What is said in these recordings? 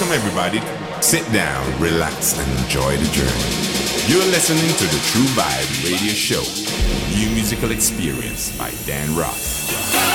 Welcome, everybody. Sit down, relax, and enjoy the journey. You're listening to the True Vibe Radio Show, new musical experience by Dan Ross.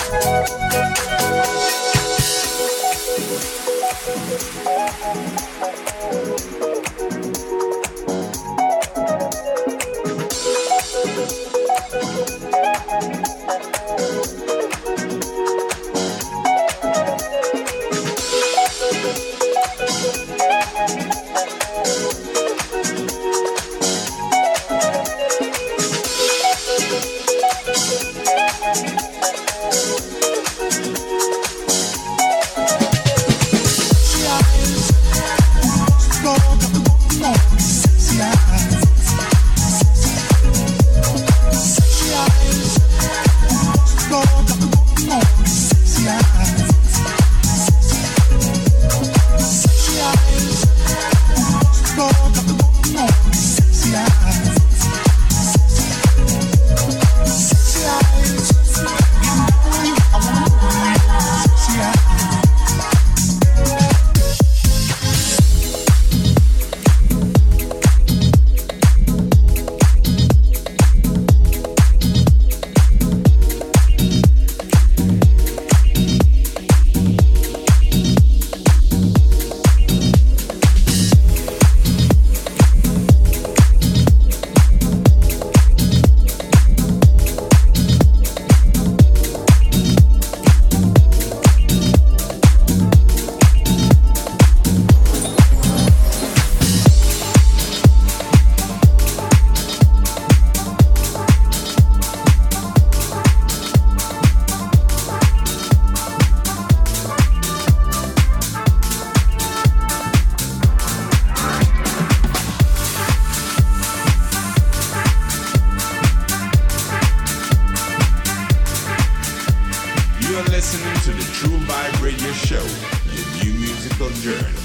Thank you. your show, your new musical journey.